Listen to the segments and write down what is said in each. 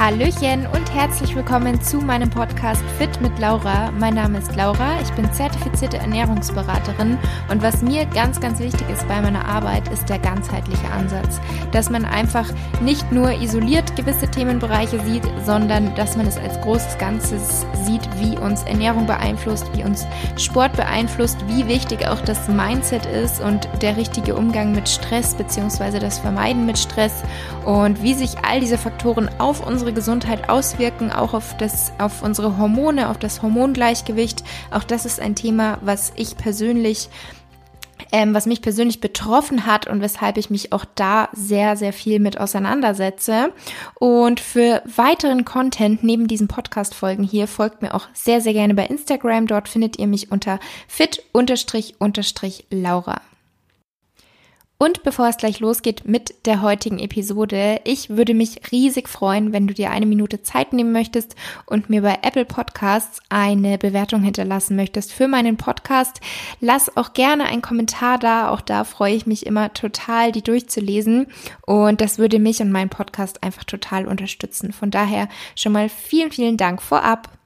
Hallöchen und herzlich willkommen zu meinem Podcast Fit mit Laura. Mein Name ist Laura, ich bin zertifizierte Ernährungsberaterin und was mir ganz, ganz wichtig ist bei meiner Arbeit, ist der ganzheitliche Ansatz. Dass man einfach nicht nur isoliert gewisse Themenbereiche sieht, sondern dass man es als großes Ganzes sieht, wie uns Ernährung beeinflusst, wie uns Sport beeinflusst, wie wichtig auch das Mindset ist und der richtige Umgang mit Stress bzw. das Vermeiden mit Stress und wie sich all diese Faktoren auf unsere unsere Gesundheit auswirken, auch auf, das, auf unsere Hormone, auf das Hormongleichgewicht. Auch das ist ein Thema, was ich persönlich ähm, was mich persönlich betroffen hat und weshalb ich mich auch da sehr, sehr viel mit auseinandersetze. Und für weiteren Content neben diesen Podcast-Folgen hier folgt mir auch sehr, sehr gerne bei Instagram. Dort findet ihr mich unter fit-laura. Und bevor es gleich losgeht mit der heutigen Episode, ich würde mich riesig freuen, wenn du dir eine Minute Zeit nehmen möchtest und mir bei Apple Podcasts eine Bewertung hinterlassen möchtest für meinen Podcast. Lass auch gerne einen Kommentar da, auch da freue ich mich immer total, die durchzulesen und das würde mich und meinen Podcast einfach total unterstützen. Von daher schon mal vielen, vielen Dank vorab.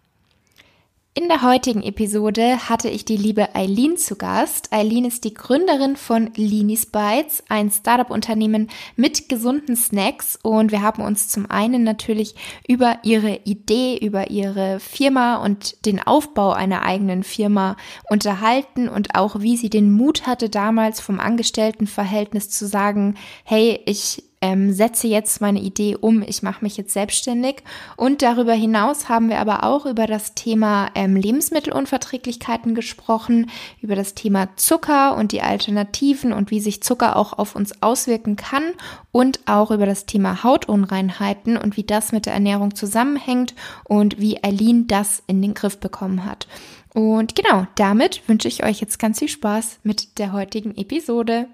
In der heutigen Episode hatte ich die liebe Eileen zu Gast. Eileen ist die Gründerin von Linis Bites, ein Startup-Unternehmen mit gesunden Snacks und wir haben uns zum einen natürlich über ihre Idee, über ihre Firma und den Aufbau einer eigenen Firma unterhalten und auch wie sie den Mut hatte damals vom Angestelltenverhältnis zu sagen, hey, ich ähm, setze jetzt meine Idee um, ich mache mich jetzt selbstständig. Und darüber hinaus haben wir aber auch über das Thema ähm, Lebensmittelunverträglichkeiten gesprochen, über das Thema Zucker und die Alternativen und wie sich Zucker auch auf uns auswirken kann und auch über das Thema Hautunreinheiten und wie das mit der Ernährung zusammenhängt und wie Eileen das in den Griff bekommen hat. Und genau, damit wünsche ich euch jetzt ganz viel Spaß mit der heutigen Episode.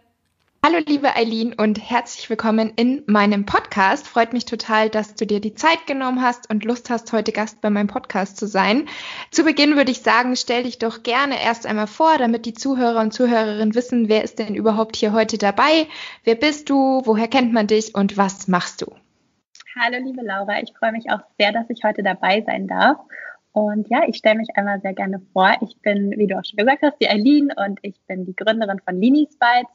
Hallo liebe Eileen und herzlich willkommen in meinem Podcast. Freut mich total, dass du dir die Zeit genommen hast und Lust hast, heute Gast bei meinem Podcast zu sein. Zu Beginn würde ich sagen, stell dich doch gerne erst einmal vor, damit die Zuhörer und Zuhörerinnen wissen, wer ist denn überhaupt hier heute dabei? Wer bist du? Woher kennt man dich und was machst du? Hallo liebe Laura, ich freue mich auch sehr, dass ich heute dabei sein darf. Und ja, ich stelle mich einmal sehr gerne vor. Ich bin, wie du auch schon gesagt hast, die Eileen und ich bin die Gründerin von Linis Bites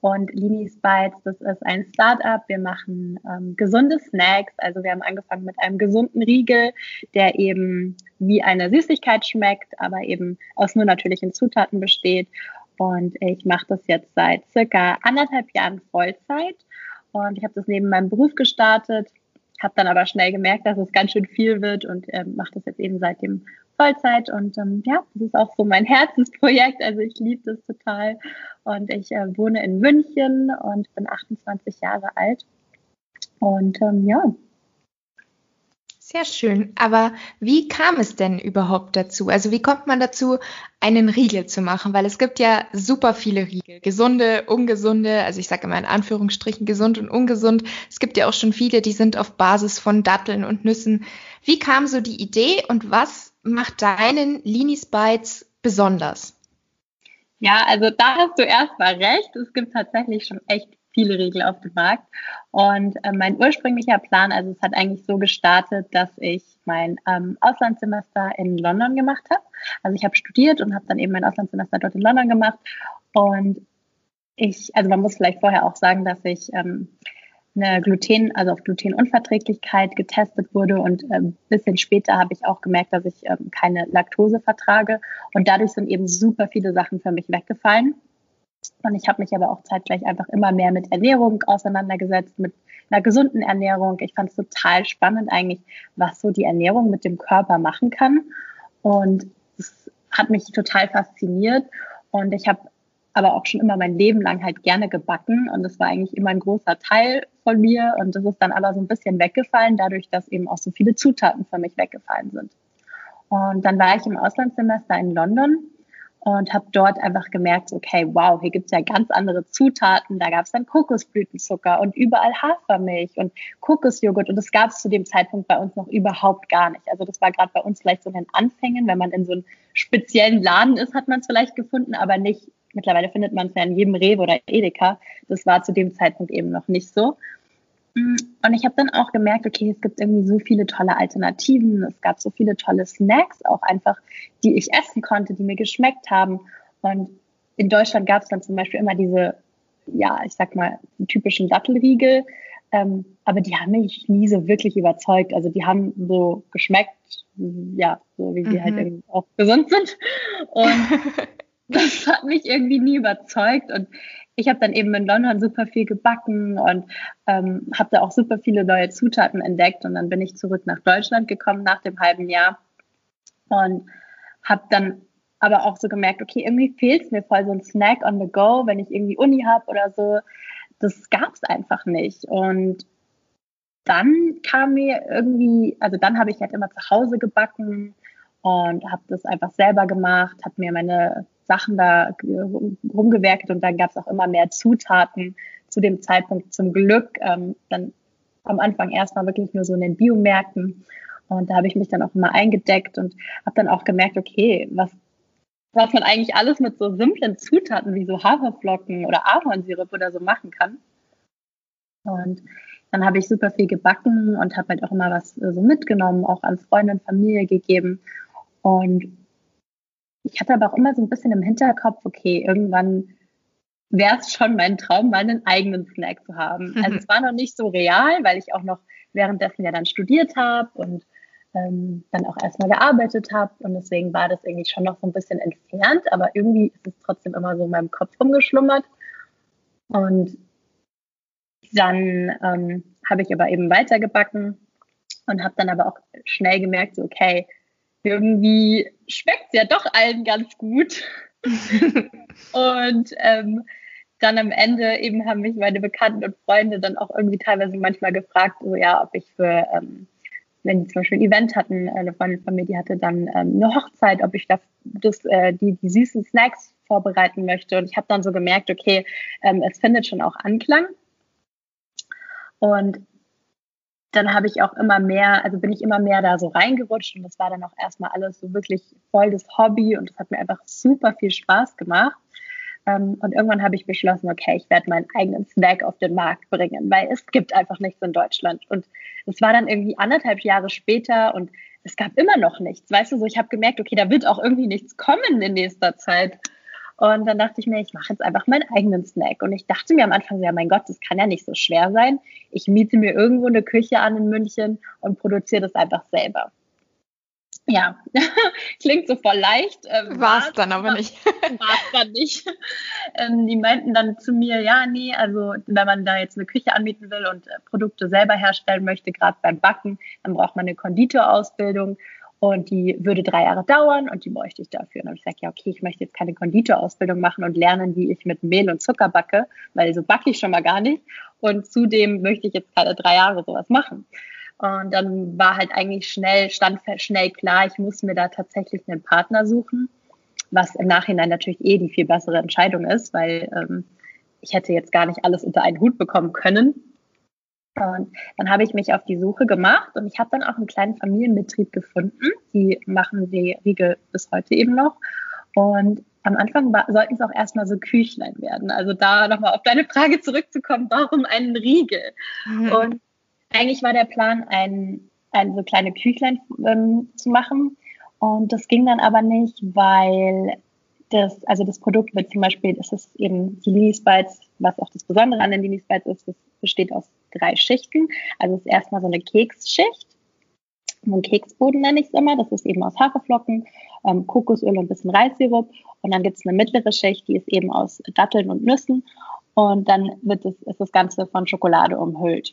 und Linis Bites, das ist ein Startup. Wir machen ähm, gesunde Snacks. Also wir haben angefangen mit einem gesunden Riegel, der eben wie eine Süßigkeit schmeckt, aber eben aus nur natürlichen Zutaten besteht. Und ich mache das jetzt seit circa anderthalb Jahren Vollzeit. Und ich habe das neben meinem Beruf gestartet, habe dann aber schnell gemerkt, dass es ganz schön viel wird und äh, mache das jetzt eben seitdem Vollzeit. Und ähm, ja, das ist auch so mein Herzensprojekt. Also ich liebe das total. Und ich äh, wohne in München und bin 28 Jahre alt. Und ähm, ja, sehr schön. Aber wie kam es denn überhaupt dazu? Also wie kommt man dazu, einen Riegel zu machen? Weil es gibt ja super viele Riegel. Gesunde, ungesunde, also ich sage immer in Anführungsstrichen gesund und ungesund. Es gibt ja auch schon viele, die sind auf Basis von Datteln und Nüssen. Wie kam so die Idee und was macht deinen Linis Bites besonders? Ja, also da hast du erstmal recht. Es gibt tatsächlich schon echt viele Riegel auf dem Markt. Und äh, mein ursprünglicher Plan, also es hat eigentlich so gestartet, dass ich mein ähm, Auslandssemester in London gemacht habe. Also ich habe studiert und habe dann eben mein Auslandssemester dort in London gemacht. Und ich, also man muss vielleicht vorher auch sagen, dass ich ähm, eine Gluten, also auf Glutenunverträglichkeit getestet wurde und ein ähm, bisschen später habe ich auch gemerkt, dass ich ähm, keine Laktose vertrage und dadurch sind eben super viele Sachen für mich weggefallen. Und ich habe mich aber auch zeitgleich einfach immer mehr mit Ernährung auseinandergesetzt, mit einer gesunden Ernährung. Ich fand es total spannend eigentlich, was so die Ernährung mit dem Körper machen kann. Und es hat mich total fasziniert. Und ich habe aber auch schon immer mein Leben lang halt gerne gebacken. Und das war eigentlich immer ein großer Teil von mir. Und das ist dann aber so ein bisschen weggefallen, dadurch, dass eben auch so viele Zutaten für mich weggefallen sind. Und dann war ich im Auslandssemester in London und habe dort einfach gemerkt, okay, wow, hier gibt's ja ganz andere Zutaten. Da gab's dann Kokosblütenzucker und überall Hafermilch und Kokosjoghurt und das gab's zu dem Zeitpunkt bei uns noch überhaupt gar nicht. Also das war gerade bei uns vielleicht so in den Anfängen, wenn man in so einem speziellen Laden ist, hat man es vielleicht gefunden, aber nicht, mittlerweile findet man es ja in jedem Rewe oder Edeka. Das war zu dem Zeitpunkt eben noch nicht so. Mm, und ich habe dann auch gemerkt, okay, es gibt irgendwie so viele tolle Alternativen. Es gab so viele tolle Snacks, auch einfach, die ich essen konnte, die mir geschmeckt haben. Und in Deutschland gab es dann zum Beispiel immer diese, ja, ich sag mal, typischen Dattelriegel. Ähm, aber die haben mich nie so wirklich überzeugt. Also die haben so geschmeckt, ja, so wie sie halt mhm. halt auch gesund sind. Und das hat mich irgendwie nie überzeugt. Und ich habe dann eben in London super viel gebacken und ähm, habe da auch super viele neue Zutaten entdeckt. Und dann bin ich zurück nach Deutschland gekommen nach dem halben Jahr und habe dann aber auch so gemerkt, okay, irgendwie fehlt mir voll so ein Snack on the go, wenn ich irgendwie Uni habe oder so. Das gab es einfach nicht. Und dann kam mir irgendwie, also dann habe ich halt immer zu Hause gebacken und habe das einfach selber gemacht, habe mir meine Sachen da rumgewerkt und dann gab es auch immer mehr Zutaten zu dem Zeitpunkt zum Glück. Ähm, dann am Anfang erstmal wirklich nur so in den Biomärkten und da habe ich mich dann auch immer eingedeckt und habe dann auch gemerkt, okay, was was man eigentlich alles mit so simplen Zutaten wie so Haferflocken oder Ahornsirup oder so machen kann. Und dann habe ich super viel gebacken und habe halt auch immer was äh, so mitgenommen, auch an Freunde und Familie gegeben. Und ich hatte aber auch immer so ein bisschen im Hinterkopf, okay, irgendwann wäre es schon mein Traum, mal einen eigenen Snack zu haben. Also es war noch nicht so real, weil ich auch noch währenddessen ja dann studiert habe und ähm, dann auch erstmal gearbeitet habe. Und deswegen war das irgendwie schon noch so ein bisschen entfernt, aber irgendwie ist es trotzdem immer so in meinem Kopf rumgeschlummert. Und dann ähm, habe ich aber eben weitergebacken und habe dann aber auch schnell gemerkt, so, okay, irgendwie schmeckt es ja doch allen ganz gut. und ähm, dann am Ende eben haben mich meine Bekannten und Freunde dann auch irgendwie teilweise manchmal gefragt, so ja, ob ich für ähm, wenn die zum Beispiel ein Event hatten, äh, eine Freundin von mir, die hatte dann ähm, eine Hochzeit, ob ich das, das äh, die, die süßen Snacks vorbereiten möchte. Und ich habe dann so gemerkt, okay, ähm, es findet schon auch Anklang. Und dann habe ich auch immer mehr, also bin ich immer mehr da so reingerutscht und das war dann auch erstmal alles so wirklich voll das Hobby und es hat mir einfach super viel Spaß gemacht. Ähm, und irgendwann habe ich beschlossen, okay, ich werde meinen eigenen Snack auf den Markt bringen, weil es gibt einfach nichts in Deutschland. Und es war dann irgendwie anderthalb Jahre später und es gab immer noch nichts. Weißt du, so ich habe gemerkt, okay, da wird auch irgendwie nichts kommen in nächster Zeit. Und dann dachte ich mir, ich mache jetzt einfach meinen eigenen Snack. Und ich dachte mir am Anfang, ja, mein Gott, das kann ja nicht so schwer sein. Ich miete mir irgendwo eine Küche an in München und produziere das einfach selber. Ja, klingt so voll leicht. Ähm, war es dann aber nicht. war es dann nicht. Ähm, die meinten dann zu mir, ja, nee, also wenn man da jetzt eine Küche anbieten will und äh, Produkte selber herstellen möchte, gerade beim Backen, dann braucht man eine Konditorausbildung und die würde drei Jahre dauern und die bräuchte ich dafür. Und dann habe ich gesagt, ja, okay, ich möchte jetzt keine Konditorausbildung machen und lernen, wie ich mit Mehl und Zucker backe, weil so backe ich schon mal gar nicht. Und zudem möchte ich jetzt keine drei Jahre sowas machen. Und dann war halt eigentlich schnell, stand schnell klar, ich muss mir da tatsächlich einen Partner suchen, was im Nachhinein natürlich eh die viel bessere Entscheidung ist, weil ähm, ich hätte jetzt gar nicht alles unter einen Hut bekommen können. Und dann habe ich mich auf die Suche gemacht und ich habe dann auch einen kleinen Familienbetrieb gefunden. Die machen die Riegel bis heute eben noch. Und am Anfang sollten es auch erstmal so Küchlein werden. Also da nochmal auf deine Frage zurückzukommen, warum einen Riegel? Mhm. Und eigentlich war der Plan, ein, ein so kleine Küchlein ähm, zu machen. Und das ging dann aber nicht, weil das, also das Produkt wird zum Beispiel, das ist eben die Lily Spites, was auch das Besondere an den Lily Spites ist, das besteht aus drei Schichten. Also es ist erstmal so eine Keksschicht, so ein Keksboden nenne ich es immer, das ist eben aus Haferflocken, ähm, Kokosöl und ein bisschen Reissirup. Und dann gibt es eine mittlere Schicht, die ist eben aus Datteln und Nüssen. Und dann wird es, ist das Ganze von Schokolade umhüllt.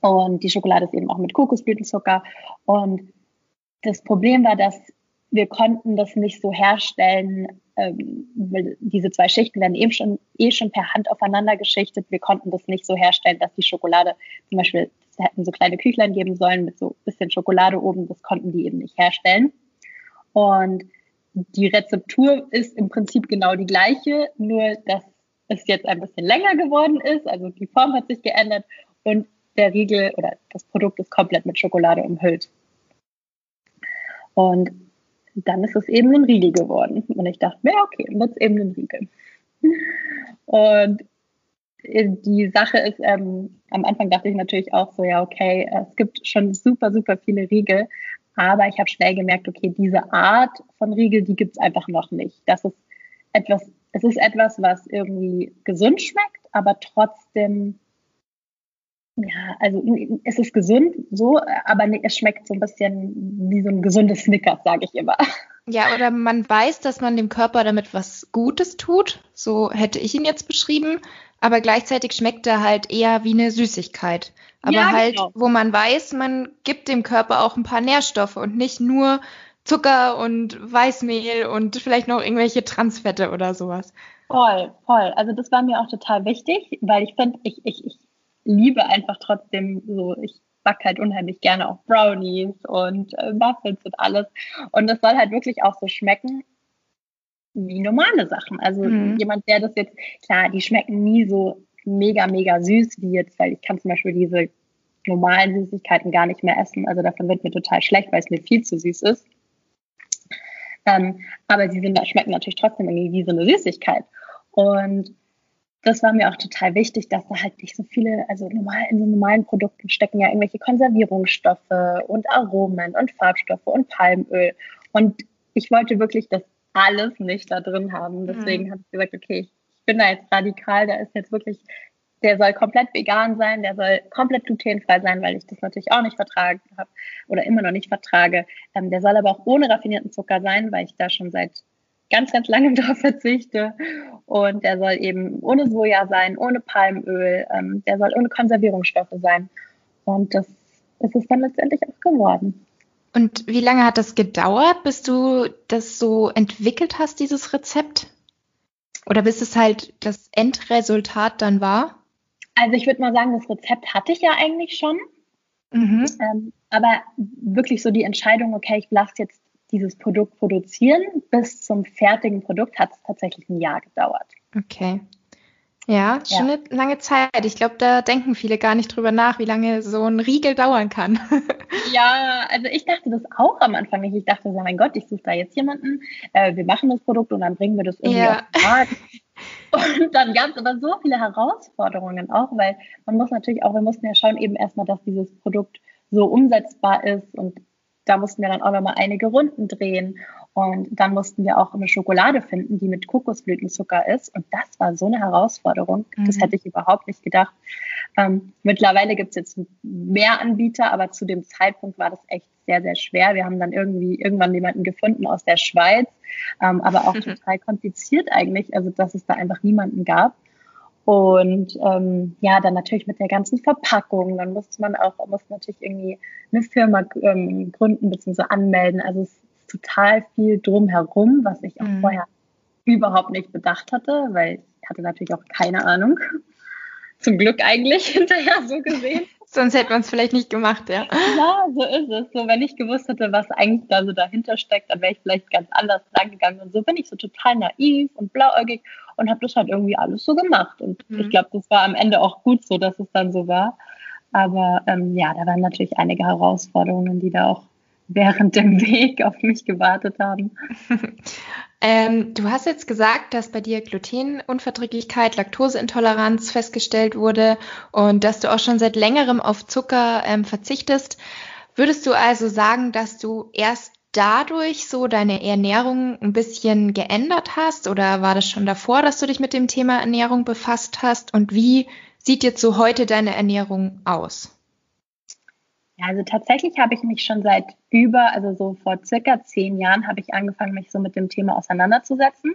Und die Schokolade ist eben auch mit Kokosblütenzucker. Und das Problem war, dass wir konnten das nicht so herstellen, ähm, diese zwei Schichten werden eben schon, eh schon per Hand aufeinander geschichtet. Wir konnten das nicht so herstellen, dass die Schokolade zum Beispiel, hätten so kleine Küchlein geben sollen mit so ein bisschen Schokolade oben, das konnten die eben nicht herstellen. Und die Rezeptur ist im Prinzip genau die gleiche, nur dass es jetzt ein bisschen länger geworden ist, also die Form hat sich geändert und der Riegel oder das Produkt ist komplett mit Schokolade umhüllt. Und dann ist es eben ein Riegel geworden. Und ich dachte mir, okay, jetzt eben ein Riegel. Und die Sache ist, ähm, am Anfang dachte ich natürlich auch so, ja, okay, es gibt schon super, super viele Riegel, aber ich habe schnell gemerkt, okay, diese Art von Riegel, die gibt es einfach noch nicht. Das ist etwas, es ist etwas, was irgendwie gesund schmeckt, aber trotzdem, ja, also es ist gesund so, aber es schmeckt so ein bisschen wie so ein gesundes Snickers, sage ich immer. Ja, oder man weiß, dass man dem Körper damit was Gutes tut. So hätte ich ihn jetzt beschrieben. Aber gleichzeitig schmeckt er halt eher wie eine Süßigkeit. Aber ja, halt, genau. wo man weiß, man gibt dem Körper auch ein paar Nährstoffe und nicht nur Zucker und Weißmehl und vielleicht noch irgendwelche Transfette oder sowas. Voll, voll. Also das war mir auch total wichtig, weil ich finde, ich, ich, ich liebe einfach trotzdem so, ich backe halt unheimlich gerne auch Brownies und äh, Muffins und alles. Und das soll halt wirklich auch so schmecken wie normale Sachen. Also mhm. jemand, der das jetzt, klar, die schmecken nie so mega, mega süß wie jetzt, weil ich kann zum Beispiel diese normalen Süßigkeiten gar nicht mehr essen. Also davon wird mir total schlecht, weil es mir viel zu süß ist. Ähm, aber sie sind, schmecken natürlich trotzdem irgendwie wie so eine Süßigkeit. Und das war mir auch total wichtig, dass da halt nicht so viele, also normal in so normalen Produkten stecken ja irgendwelche Konservierungsstoffe und Aromen und Farbstoffe und Palmöl. Und ich wollte wirklich das alles nicht da drin haben. Mhm. Deswegen mhm. habe ich gesagt, okay, ich bin da jetzt radikal, da ist jetzt wirklich, der soll komplett vegan sein, der soll komplett glutenfrei sein, weil ich das natürlich auch nicht vertragen habe oder immer noch nicht vertrage. Ähm, der soll aber auch ohne raffinierten Zucker sein, weil ich da schon seit ganz, ganz langem darauf verzichte. Und der soll eben ohne Soja sein, ohne Palmöl, ähm, der soll ohne Konservierungsstoffe sein. Und das ist es dann letztendlich auch geworden. Und wie lange hat das gedauert, bis du das so entwickelt hast, dieses Rezept? Oder bis es halt das Endresultat dann war? Also ich würde mal sagen, das Rezept hatte ich ja eigentlich schon. Mhm. Ähm, aber wirklich so die Entscheidung, okay, ich lasse jetzt dieses Produkt produzieren bis zum fertigen Produkt hat es tatsächlich ein Jahr gedauert. Okay. Ja, schon ja. eine lange Zeit. Ich glaube, da denken viele gar nicht drüber nach, wie lange so ein Riegel dauern kann. ja, also ich dachte das auch am Anfang nicht. Ich dachte so, mein Gott, ich suche da jetzt jemanden, äh, wir machen das Produkt und dann bringen wir das irgendwie ja. auf den Markt. Und dann gab es aber so viele Herausforderungen auch, weil man muss natürlich auch, wir mussten ja schauen eben erstmal, dass dieses Produkt so umsetzbar ist und da mussten wir dann auch nochmal einige Runden drehen. Und dann mussten wir auch eine Schokolade finden, die mit Kokosblütenzucker ist. Und das war so eine Herausforderung. Mhm. Das hätte ich überhaupt nicht gedacht. Ähm, mittlerweile gibt es jetzt mehr Anbieter, aber zu dem Zeitpunkt war das echt sehr, sehr schwer. Wir haben dann irgendwie irgendwann jemanden gefunden aus der Schweiz, ähm, aber auch total kompliziert eigentlich, also dass es da einfach niemanden gab. Und ähm, ja, dann natürlich mit der ganzen Verpackung. Dann musste man auch, musste natürlich irgendwie eine Firma ähm, gründen bzw. anmelden. Also es ist total viel drumherum, was ich auch mhm. vorher überhaupt nicht bedacht hatte, weil ich hatte natürlich auch keine Ahnung. Zum Glück eigentlich hinterher so gesehen. Sonst hätte man es vielleicht nicht gemacht, ja. Ja, so ist es. So, wenn ich gewusst hätte, was eigentlich da so dahinter steckt, dann wäre ich vielleicht ganz anders rangegangen. Und so bin ich so total naiv und blauäugig und habe das halt irgendwie alles so gemacht. Und mhm. ich glaube, das war am Ende auch gut so, dass es dann so war. Aber ähm, ja, da waren natürlich einige Herausforderungen, die da auch während dem Weg auf mich gewartet haben. ähm, du hast jetzt gesagt, dass bei dir Glutenunverträglichkeit, Laktoseintoleranz festgestellt wurde und dass du auch schon seit längerem auf Zucker ähm, verzichtest. Würdest du also sagen, dass du erst dadurch so deine Ernährung ein bisschen geändert hast oder war das schon davor, dass du dich mit dem Thema Ernährung befasst hast? Und wie sieht jetzt so heute deine Ernährung aus? Ja, also tatsächlich habe ich mich schon seit über, also so vor circa zehn Jahren habe ich angefangen, mich so mit dem Thema auseinanderzusetzen.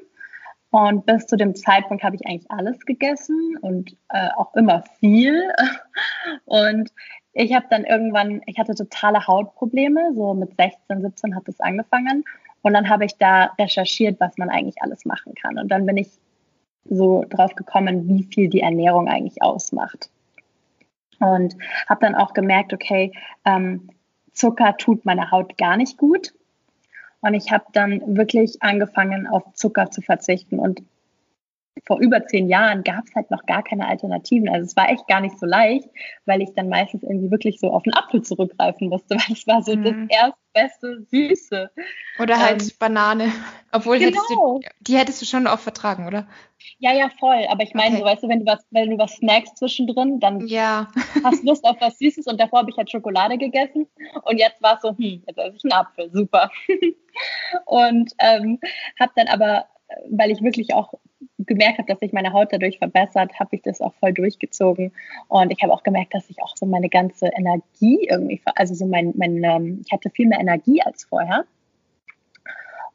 Und bis zu dem Zeitpunkt habe ich eigentlich alles gegessen und äh, auch immer viel. Und ich habe dann irgendwann, ich hatte totale Hautprobleme, so mit 16, 17 hat es angefangen. Und dann habe ich da recherchiert, was man eigentlich alles machen kann. Und dann bin ich so drauf gekommen, wie viel die Ernährung eigentlich ausmacht. Und habe dann auch gemerkt, okay, ähm, Zucker tut meiner Haut gar nicht gut. Und ich habe dann wirklich angefangen, auf Zucker zu verzichten. Und vor über zehn Jahren gab es halt noch gar keine Alternativen. Also es war echt gar nicht so leicht, weil ich dann meistens irgendwie wirklich so auf einen Apfel zurückgreifen musste, weil es war so mhm. das erstbeste Süße. Oder halt ähm, Banane. Obwohl genau. hättest du, die hättest du schon auch vertragen, oder? Ja, ja, voll. Aber ich meine, okay. so, weißt du, wenn du was, wenn du was snackst zwischendrin, dann ja. hast du Lust auf was Süßes und davor habe ich halt Schokolade gegessen und jetzt war es so, hm, jetzt esse ich einen Apfel, super. und ähm, habe dann aber, weil ich wirklich auch gemerkt habe, dass sich meine Haut dadurch verbessert, habe ich das auch voll durchgezogen. Und ich habe auch gemerkt, dass ich auch so meine ganze Energie irgendwie, also so mein, mein ähm, ich hatte viel mehr Energie als vorher.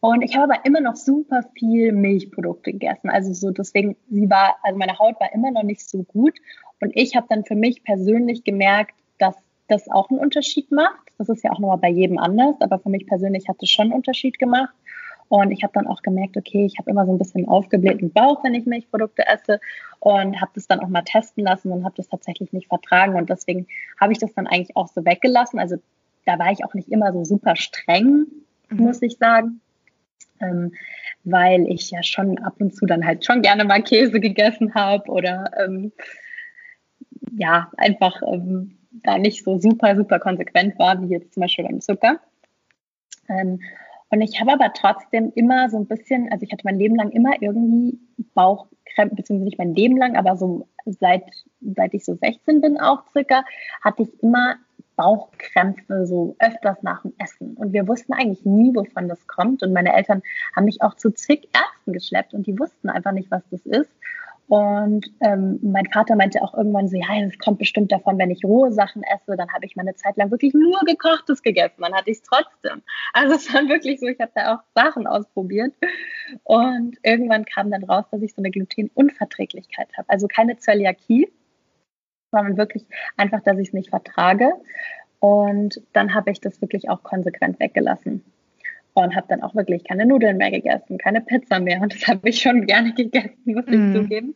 Und ich habe aber immer noch super viel Milchprodukte gegessen. Also so deswegen, sie war, also meine Haut war immer noch nicht so gut. Und ich habe dann für mich persönlich gemerkt, dass das auch einen Unterschied macht. Das ist ja auch nochmal bei jedem anders, aber für mich persönlich hat es schon einen Unterschied gemacht. Und ich habe dann auch gemerkt, okay, ich habe immer so ein bisschen aufgeblähten Bauch, wenn ich Milchprodukte esse und habe das dann auch mal testen lassen und habe das tatsächlich nicht vertragen. Und deswegen habe ich das dann eigentlich auch so weggelassen. Also da war ich auch nicht immer so super streng, mhm. muss ich sagen. Ähm, weil ich ja schon ab und zu dann halt schon gerne mal Käse gegessen habe oder ähm, ja, einfach ähm, da nicht so super, super konsequent war, wie jetzt zum Beispiel beim Zucker. Ähm, und ich habe aber trotzdem immer so ein bisschen, also ich hatte mein Leben lang immer irgendwie Bauchkrämpfe, beziehungsweise nicht mein Leben lang, aber so seit, seit ich so 16 bin auch circa, hatte ich immer Bauchkrämpfe so öfters nach dem Essen. Und wir wussten eigentlich nie, wovon das kommt. Und meine Eltern haben mich auch zu zig Ärzten geschleppt und die wussten einfach nicht, was das ist. Und ähm, mein Vater meinte auch irgendwann so, ja, es kommt bestimmt davon, wenn ich rohe Sachen esse, dann habe ich meine Zeit lang wirklich nur gekochtes gegessen. Dann hatte ich es trotzdem. Also es war wirklich so, ich habe da auch Sachen ausprobiert. Und irgendwann kam dann raus, dass ich so eine Glutenunverträglichkeit habe. Also keine Zöliakie, sondern wirklich einfach, dass ich es nicht vertrage. Und dann habe ich das wirklich auch konsequent weggelassen und habe dann auch wirklich keine Nudeln mehr gegessen, keine Pizza mehr. Und das habe ich schon gerne gegessen, muss ich mm. zugeben.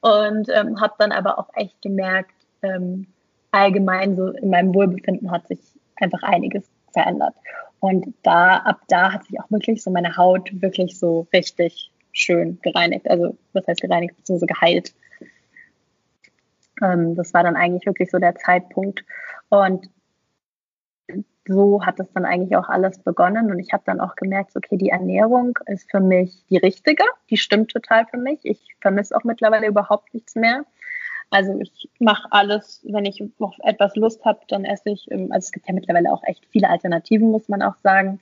Und ähm, habe dann aber auch echt gemerkt, ähm, allgemein so in meinem Wohlbefinden hat sich einfach einiges verändert. Und da, ab da hat sich auch wirklich so meine Haut wirklich so richtig schön gereinigt. Also, was heißt gereinigt, beziehungsweise geheilt. Ähm, das war dann eigentlich wirklich so der Zeitpunkt. Und so hat es dann eigentlich auch alles begonnen und ich habe dann auch gemerkt, okay, die Ernährung ist für mich die richtige, die stimmt total für mich. Ich vermisse auch mittlerweile überhaupt nichts mehr. Also ich mache alles, wenn ich auf etwas Lust habe, dann esse ich. Ähm, also es gibt ja mittlerweile auch echt viele Alternativen, muss man auch sagen.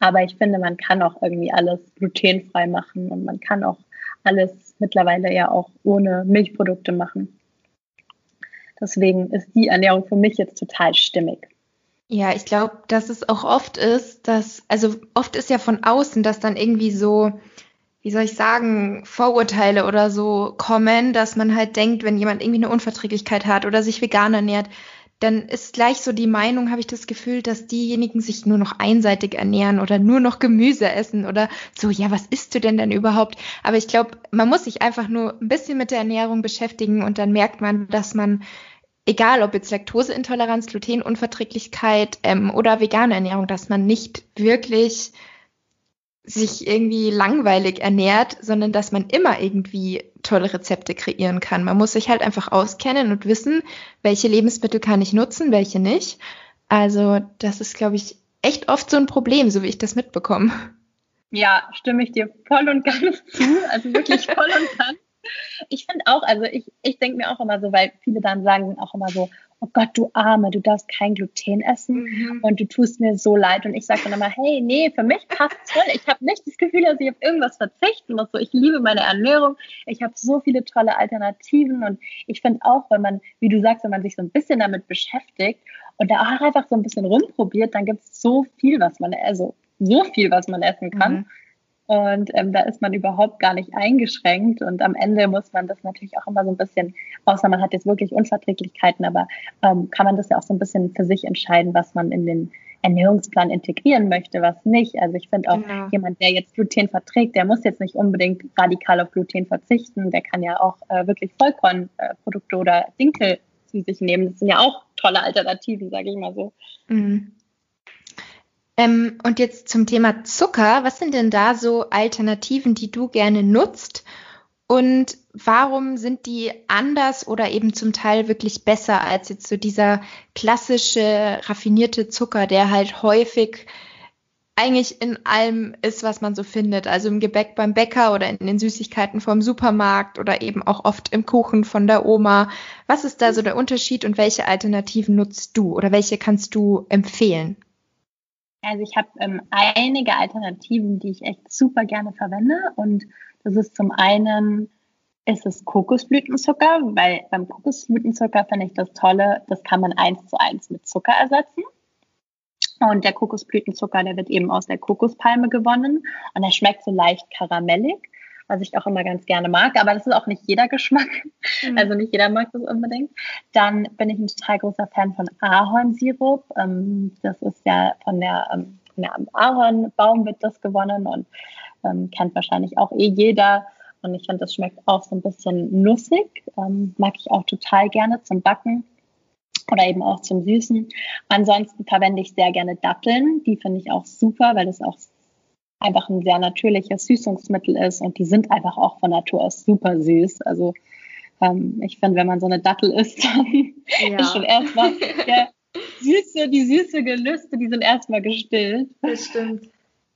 Aber ich finde, man kann auch irgendwie alles glutenfrei machen und man kann auch alles mittlerweile ja auch ohne Milchprodukte machen. Deswegen ist die Ernährung für mich jetzt total stimmig. Ja, ich glaube, dass es auch oft ist, dass, also oft ist ja von außen, dass dann irgendwie so, wie soll ich sagen, Vorurteile oder so kommen, dass man halt denkt, wenn jemand irgendwie eine Unverträglichkeit hat oder sich vegan ernährt, dann ist gleich so die Meinung, habe ich das Gefühl, dass diejenigen sich nur noch einseitig ernähren oder nur noch Gemüse essen oder so, ja, was isst du denn denn überhaupt? Aber ich glaube, man muss sich einfach nur ein bisschen mit der Ernährung beschäftigen und dann merkt man, dass man egal ob jetzt Laktoseintoleranz, Glutenunverträglichkeit ähm, oder vegane Ernährung, dass man nicht wirklich sich irgendwie langweilig ernährt, sondern dass man immer irgendwie tolle Rezepte kreieren kann. Man muss sich halt einfach auskennen und wissen, welche Lebensmittel kann ich nutzen, welche nicht. Also das ist, glaube ich, echt oft so ein Problem, so wie ich das mitbekomme. Ja, stimme ich dir voll und ganz zu. Also wirklich voll und ganz. Ich finde auch, also ich, ich denke mir auch immer so, weil viele dann sagen auch immer so, oh Gott, du Arme, du darfst kein Gluten essen mhm. und du tust mir so leid. Und ich sage dann immer, hey, nee, für mich passt toll. Ich habe nicht das Gefühl, dass ich auf irgendwas verzichten muss. So, ich liebe meine Ernährung. Ich habe so viele tolle Alternativen und ich finde auch, wenn man, wie du sagst, wenn man sich so ein bisschen damit beschäftigt und da auch einfach so ein bisschen rumprobiert, dann gibt es so viel, was man, also so viel, was man essen kann. Mhm. Und ähm, da ist man überhaupt gar nicht eingeschränkt. Und am Ende muss man das natürlich auch immer so ein bisschen, außer man hat jetzt wirklich Unverträglichkeiten, aber ähm, kann man das ja auch so ein bisschen für sich entscheiden, was man in den Ernährungsplan integrieren möchte, was nicht. Also ich finde auch genau. jemand, der jetzt Gluten verträgt, der muss jetzt nicht unbedingt radikal auf Gluten verzichten. Der kann ja auch äh, wirklich Vollkornprodukte oder Dinkel zu sich nehmen. Das sind ja auch tolle Alternativen, sage ich mal so. Mhm. Ähm, und jetzt zum Thema Zucker. Was sind denn da so Alternativen, die du gerne nutzt? Und warum sind die anders oder eben zum Teil wirklich besser als jetzt so dieser klassische raffinierte Zucker, der halt häufig eigentlich in allem ist, was man so findet. Also im Gebäck beim Bäcker oder in den Süßigkeiten vom Supermarkt oder eben auch oft im Kuchen von der Oma. Was ist da so der Unterschied und welche Alternativen nutzt du oder welche kannst du empfehlen? Also ich habe ähm, einige Alternativen, die ich echt super gerne verwende. Und das ist zum einen ist es Kokosblütenzucker, weil beim Kokosblütenzucker finde ich das Tolle, das kann man eins zu eins mit Zucker ersetzen. Und der Kokosblütenzucker, der wird eben aus der Kokospalme gewonnen und der schmeckt so leicht karamellig, was ich auch immer ganz gerne mag. Aber das ist auch nicht jeder Geschmack. Mhm. Also nicht jeder mag das unbedingt. Dann bin ich ein total großer Fan von Ahornsirup. Ähm, das ist ja von der, ähm, von der Ahornbaum wird das gewonnen und ähm, kennt wahrscheinlich auch eh jeder. Und ich finde, das schmeckt auch so ein bisschen nussig. mag ich auch total gerne zum Backen oder eben auch zum Süßen. Ansonsten verwende ich sehr gerne Datteln. Die finde ich auch super, weil das auch einfach ein sehr natürliches Süßungsmittel ist und die sind einfach auch von Natur aus super süß. Also ähm, ich finde, wenn man so eine Dattel isst, dann ja. ist schon erstmal der süße, die süße Gelüste, die sind erstmal gestillt. Das stimmt.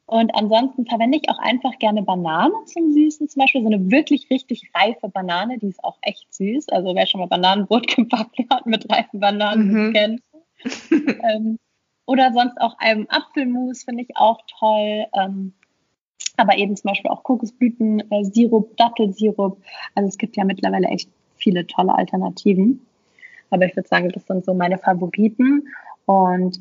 Und ansonsten verwende ich auch einfach gerne Banane zum Süßen. Zum Beispiel so eine wirklich richtig reife Banane, die ist auch echt süß. Also wer schon mal Bananenbrot gebacken hat mit reifen Bananen, mhm. kennt. ähm, oder sonst auch einem Apfelmus finde ich auch toll. Ähm, aber eben zum Beispiel auch Kokosblüten-Sirup, äh, Dattelsirup. Also es gibt ja mittlerweile echt viele tolle Alternativen. Aber ich würde sagen, das sind so meine Favoriten. Und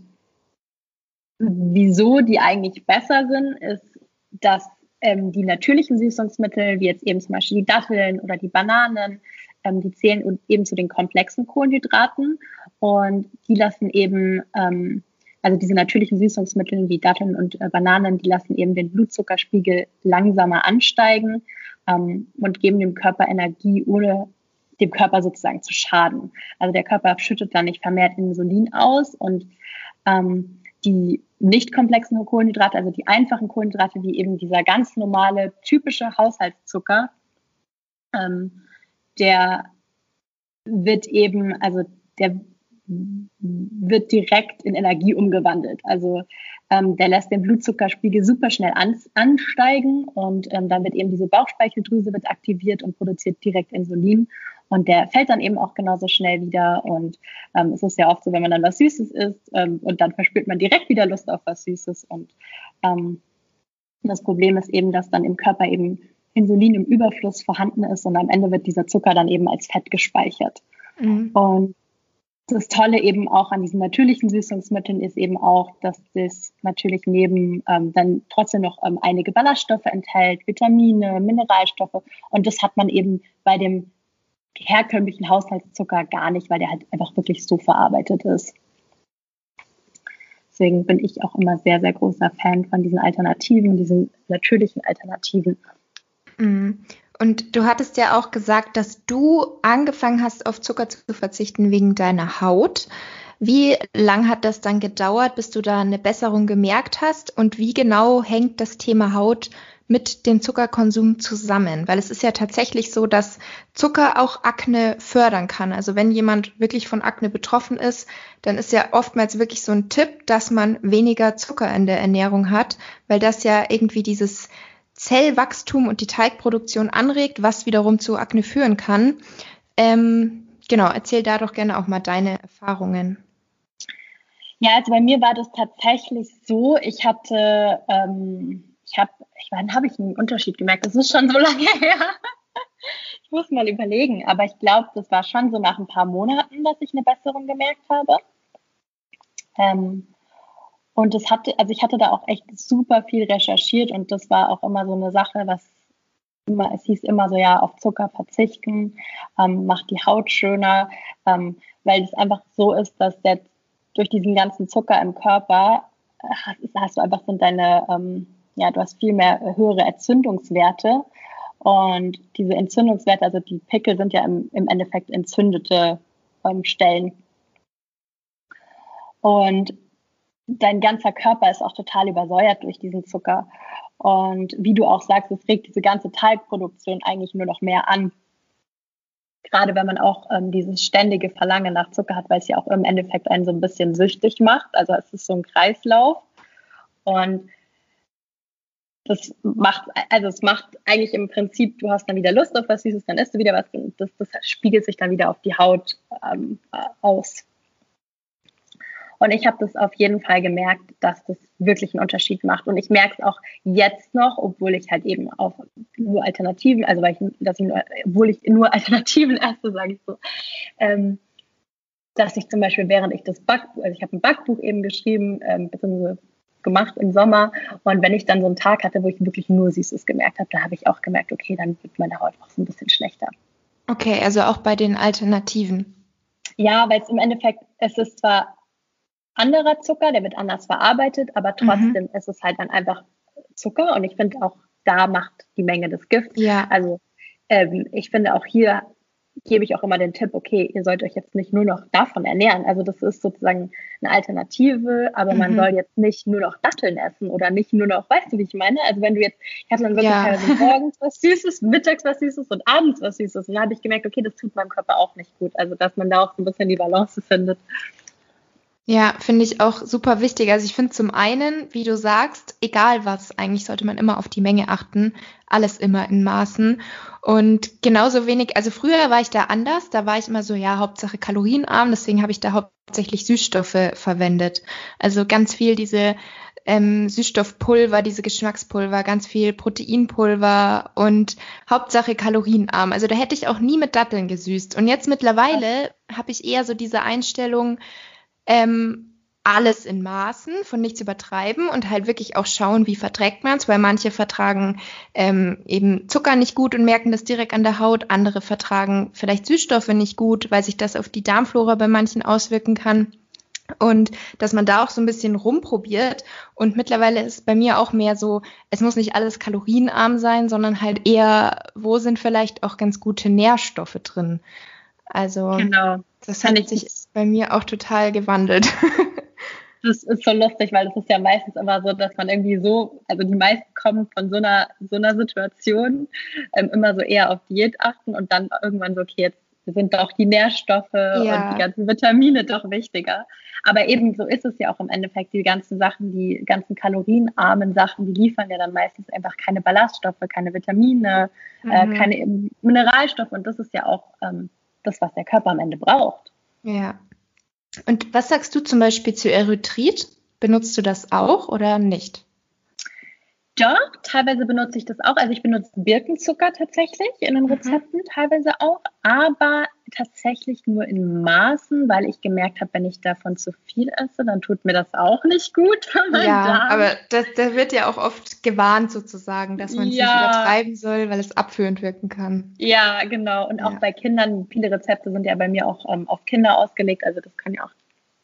wieso die eigentlich besser sind, ist, dass ähm, die natürlichen Süßungsmittel, wie jetzt eben zum Beispiel die Datteln oder die Bananen, ähm, die zählen eben zu den komplexen Kohlenhydraten und die lassen eben, ähm, also diese natürlichen Süßungsmittel wie Datteln und äh, Bananen, die lassen eben den Blutzuckerspiegel langsamer ansteigen ähm, und geben dem Körper Energie, ohne dem Körper sozusagen zu schaden. Also der Körper schüttet dann nicht vermehrt Insulin aus und ähm, die nicht komplexen Kohlenhydrate, also die einfachen Kohlenhydrate, wie eben dieser ganz normale, typische Haushaltszucker, ähm, der wird eben, also der wird direkt in Energie umgewandelt. Also ähm, der lässt den Blutzuckerspiegel super schnell an, ansteigen und ähm, dann wird eben diese Bauchspeicheldrüse wird aktiviert und produziert direkt Insulin und der fällt dann eben auch genauso schnell wieder. Und ähm, es ist ja oft so, wenn man dann was Süßes isst ähm, und dann verspürt man direkt wieder Lust auf was Süßes. Und ähm, das Problem ist eben, dass dann im Körper eben Insulin im Überfluss vorhanden ist und am Ende wird dieser Zucker dann eben als Fett gespeichert. Mhm. Und das Tolle eben auch an diesen natürlichen Süßungsmitteln ist eben auch, dass das natürlich neben ähm, dann trotzdem noch ähm, einige Ballaststoffe enthält, Vitamine, Mineralstoffe. Und das hat man eben bei dem herkömmlichen Haushaltszucker gar nicht, weil der halt einfach wirklich so verarbeitet ist. Deswegen bin ich auch immer sehr, sehr großer Fan von diesen Alternativen, diesen natürlichen Alternativen. Und du hattest ja auch gesagt, dass du angefangen hast, auf Zucker zu verzichten wegen deiner Haut. Wie lang hat das dann gedauert, bis du da eine Besserung gemerkt hast? Und wie genau hängt das Thema Haut mit dem Zuckerkonsum zusammen? Weil es ist ja tatsächlich so, dass Zucker auch Akne fördern kann. Also wenn jemand wirklich von Akne betroffen ist, dann ist ja oftmals wirklich so ein Tipp, dass man weniger Zucker in der Ernährung hat, weil das ja irgendwie dieses Zellwachstum und die Teigproduktion anregt, was wiederum zu Akne führen kann. Ähm, genau, erzähl da doch gerne auch mal deine Erfahrungen. Ja, also bei mir war das tatsächlich so, ich hatte ähm, ich habe, wann habe ich einen Unterschied gemerkt? Das ist schon so lange her. ich muss mal überlegen, aber ich glaube, das war schon so nach ein paar Monaten, dass ich eine Besserung gemerkt habe. Ähm, und das hatte, also ich hatte da auch echt super viel recherchiert und das war auch immer so eine Sache, was immer, es hieß immer so, ja, auf Zucker verzichten, ähm, macht die Haut schöner, ähm, weil es einfach so ist, dass jetzt durch diesen ganzen Zucker im Körper hast, hast du einfach sind deine ähm, ja, du hast viel mehr äh, höhere Entzündungswerte. Und diese Entzündungswerte, also die Pickel sind ja im, im Endeffekt entzündete ähm, Stellen. Und dein ganzer Körper ist auch total übersäuert durch diesen Zucker. Und wie du auch sagst, es regt diese ganze Teigproduktion eigentlich nur noch mehr an. Gerade wenn man auch ähm, dieses ständige Verlangen nach Zucker hat, weil es ja auch im Endeffekt einen so ein bisschen süchtig macht. Also es ist so ein Kreislauf. Und das macht, also es macht eigentlich im Prinzip, du hast dann wieder Lust auf was Süßes, dann isst du wieder was das, das spiegelt sich dann wieder auf die Haut ähm, aus. Und ich habe das auf jeden Fall gemerkt, dass das wirklich einen Unterschied macht. Und ich merke es auch jetzt noch, obwohl ich halt eben auf nur Alternativen, also weil ich, dass ich nur, obwohl ich nur Alternativen esse, sage ich so, ähm, dass ich zum Beispiel während ich das Backbuch, also ich habe ein Backbuch eben geschrieben, ähm, beziehungsweise gemacht im Sommer. Und wenn ich dann so einen Tag hatte, wo ich wirklich nur Süßes gemerkt habe, da habe ich auch gemerkt, okay, dann wird meine Haut auch so ein bisschen schlechter. Okay, also auch bei den Alternativen. Ja, weil es im Endeffekt, es ist zwar anderer Zucker, der wird anders verarbeitet, aber trotzdem mhm. ist es halt dann einfach Zucker und ich finde auch da macht die Menge das Gift. Ja. Also ähm, ich finde auch hier gebe ich auch immer den Tipp, okay, ihr sollt euch jetzt nicht nur noch davon ernähren. Also das ist sozusagen eine Alternative, aber mhm. man soll jetzt nicht nur noch Datteln essen oder nicht nur noch, weißt du, wie ich meine? Also wenn du jetzt, ich hatte dann wirklich ja. morgens was Süßes, mittags was Süßes und abends was Süßes. Und da habe ich gemerkt, okay, das tut meinem Körper auch nicht gut. Also dass man da auch so ein bisschen die Balance findet. Ja, finde ich auch super wichtig. Also ich finde zum einen, wie du sagst, egal was, eigentlich sollte man immer auf die Menge achten. Alles immer in Maßen. Und genauso wenig, also früher war ich da anders. Da war ich immer so, ja, Hauptsache kalorienarm. Deswegen habe ich da hauptsächlich Süßstoffe verwendet. Also ganz viel diese ähm, Süßstoffpulver, diese Geschmackspulver, ganz viel Proteinpulver und Hauptsache kalorienarm. Also da hätte ich auch nie mit Datteln gesüßt. Und jetzt mittlerweile habe ich eher so diese Einstellung, ähm, alles in Maßen, von nichts übertreiben und halt wirklich auch schauen, wie verträgt man es, weil manche vertragen ähm, eben Zucker nicht gut und merken das direkt an der Haut, andere vertragen vielleicht Süßstoffe nicht gut, weil sich das auf die Darmflora bei manchen auswirken kann. Und dass man da auch so ein bisschen rumprobiert. Und mittlerweile ist bei mir auch mehr so, es muss nicht alles kalorienarm sein, sondern halt eher, wo sind vielleicht auch ganz gute Nährstoffe drin. Also genau. das hat sich bei mir auch total gewandelt. Das ist so lustig, weil das ist ja meistens immer so, dass man irgendwie so, also die meisten kommen von so einer, so einer Situation ähm, immer so eher auf Diät achten und dann irgendwann so, okay, jetzt sind doch die Nährstoffe ja. und die ganzen Vitamine doch wichtiger. Aber eben so ist es ja auch im Endeffekt. Die ganzen Sachen, die ganzen kalorienarmen Sachen, die liefern ja dann meistens einfach keine Ballaststoffe, keine Vitamine, äh, mhm. äh, keine Mineralstoffe. Und das ist ja auch ähm, das, was der Körper am Ende braucht. Ja. Und was sagst du zum Beispiel zu Erythrit? Benutzt du das auch oder nicht? Doch, teilweise benutze ich das auch. Also ich benutze Birkenzucker tatsächlich in den mhm. Rezepten mhm. teilweise auch, aber tatsächlich nur in Maßen, weil ich gemerkt habe, wenn ich davon zu viel esse, dann tut mir das auch nicht gut. Ja, Darm. aber das, da wird ja auch oft gewarnt sozusagen, dass man es ja. nicht übertreiben soll, weil es abführend wirken kann. Ja, genau. Und auch ja. bei Kindern, viele Rezepte sind ja bei mir auch ähm, auf Kinder ausgelegt, also das kann ja auch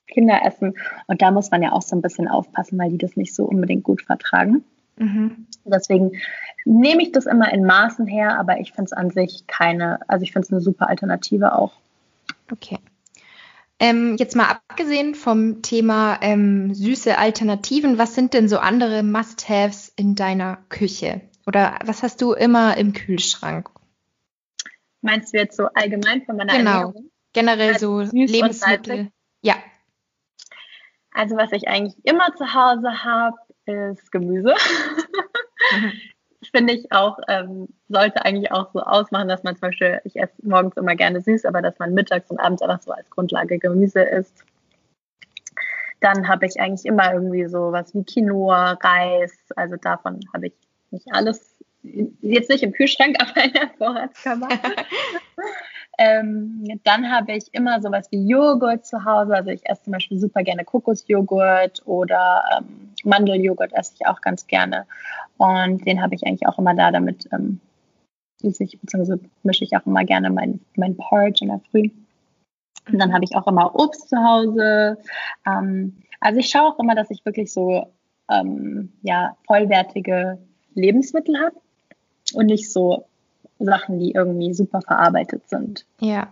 Kinder essen. Und da muss man ja auch so ein bisschen aufpassen, weil die das nicht so unbedingt gut vertragen. Mhm. Deswegen nehme ich das immer in Maßen her, aber ich finde es an sich keine, also ich finde es eine super Alternative auch. Okay. Ähm, jetzt mal abgesehen vom Thema ähm, süße Alternativen, was sind denn so andere Must-Haves in deiner Küche? Oder was hast du immer im Kühlschrank? Meinst du jetzt so allgemein von meiner genau. Ernährung? Generell also so Lebensmittel. Ja. Also was ich eigentlich immer zu Hause habe, ist Gemüse. Mhm. Finde ich auch, ähm, sollte eigentlich auch so ausmachen, dass man zum Beispiel, ich esse morgens immer gerne süß, aber dass man mittags und abends einfach so als Grundlage Gemüse isst. Dann habe ich eigentlich immer irgendwie so was wie Quinoa, Reis, also davon habe ich nicht alles, jetzt nicht im Kühlschrank, aber in der Vorratskammer. Ähm, dann habe ich immer sowas wie Joghurt zu Hause. Also ich esse zum Beispiel super gerne Kokosjoghurt oder ähm, Mandeljoghurt esse ich auch ganz gerne. Und den habe ich eigentlich auch immer da, damit ähm, ich, beziehungsweise mische ich auch immer gerne mein, mein Porridge in der Früh. Und dann habe ich auch immer Obst zu Hause. Ähm, also ich schaue auch immer, dass ich wirklich so ähm, ja, vollwertige Lebensmittel habe und nicht so Sachen, die irgendwie super verarbeitet sind. Ja.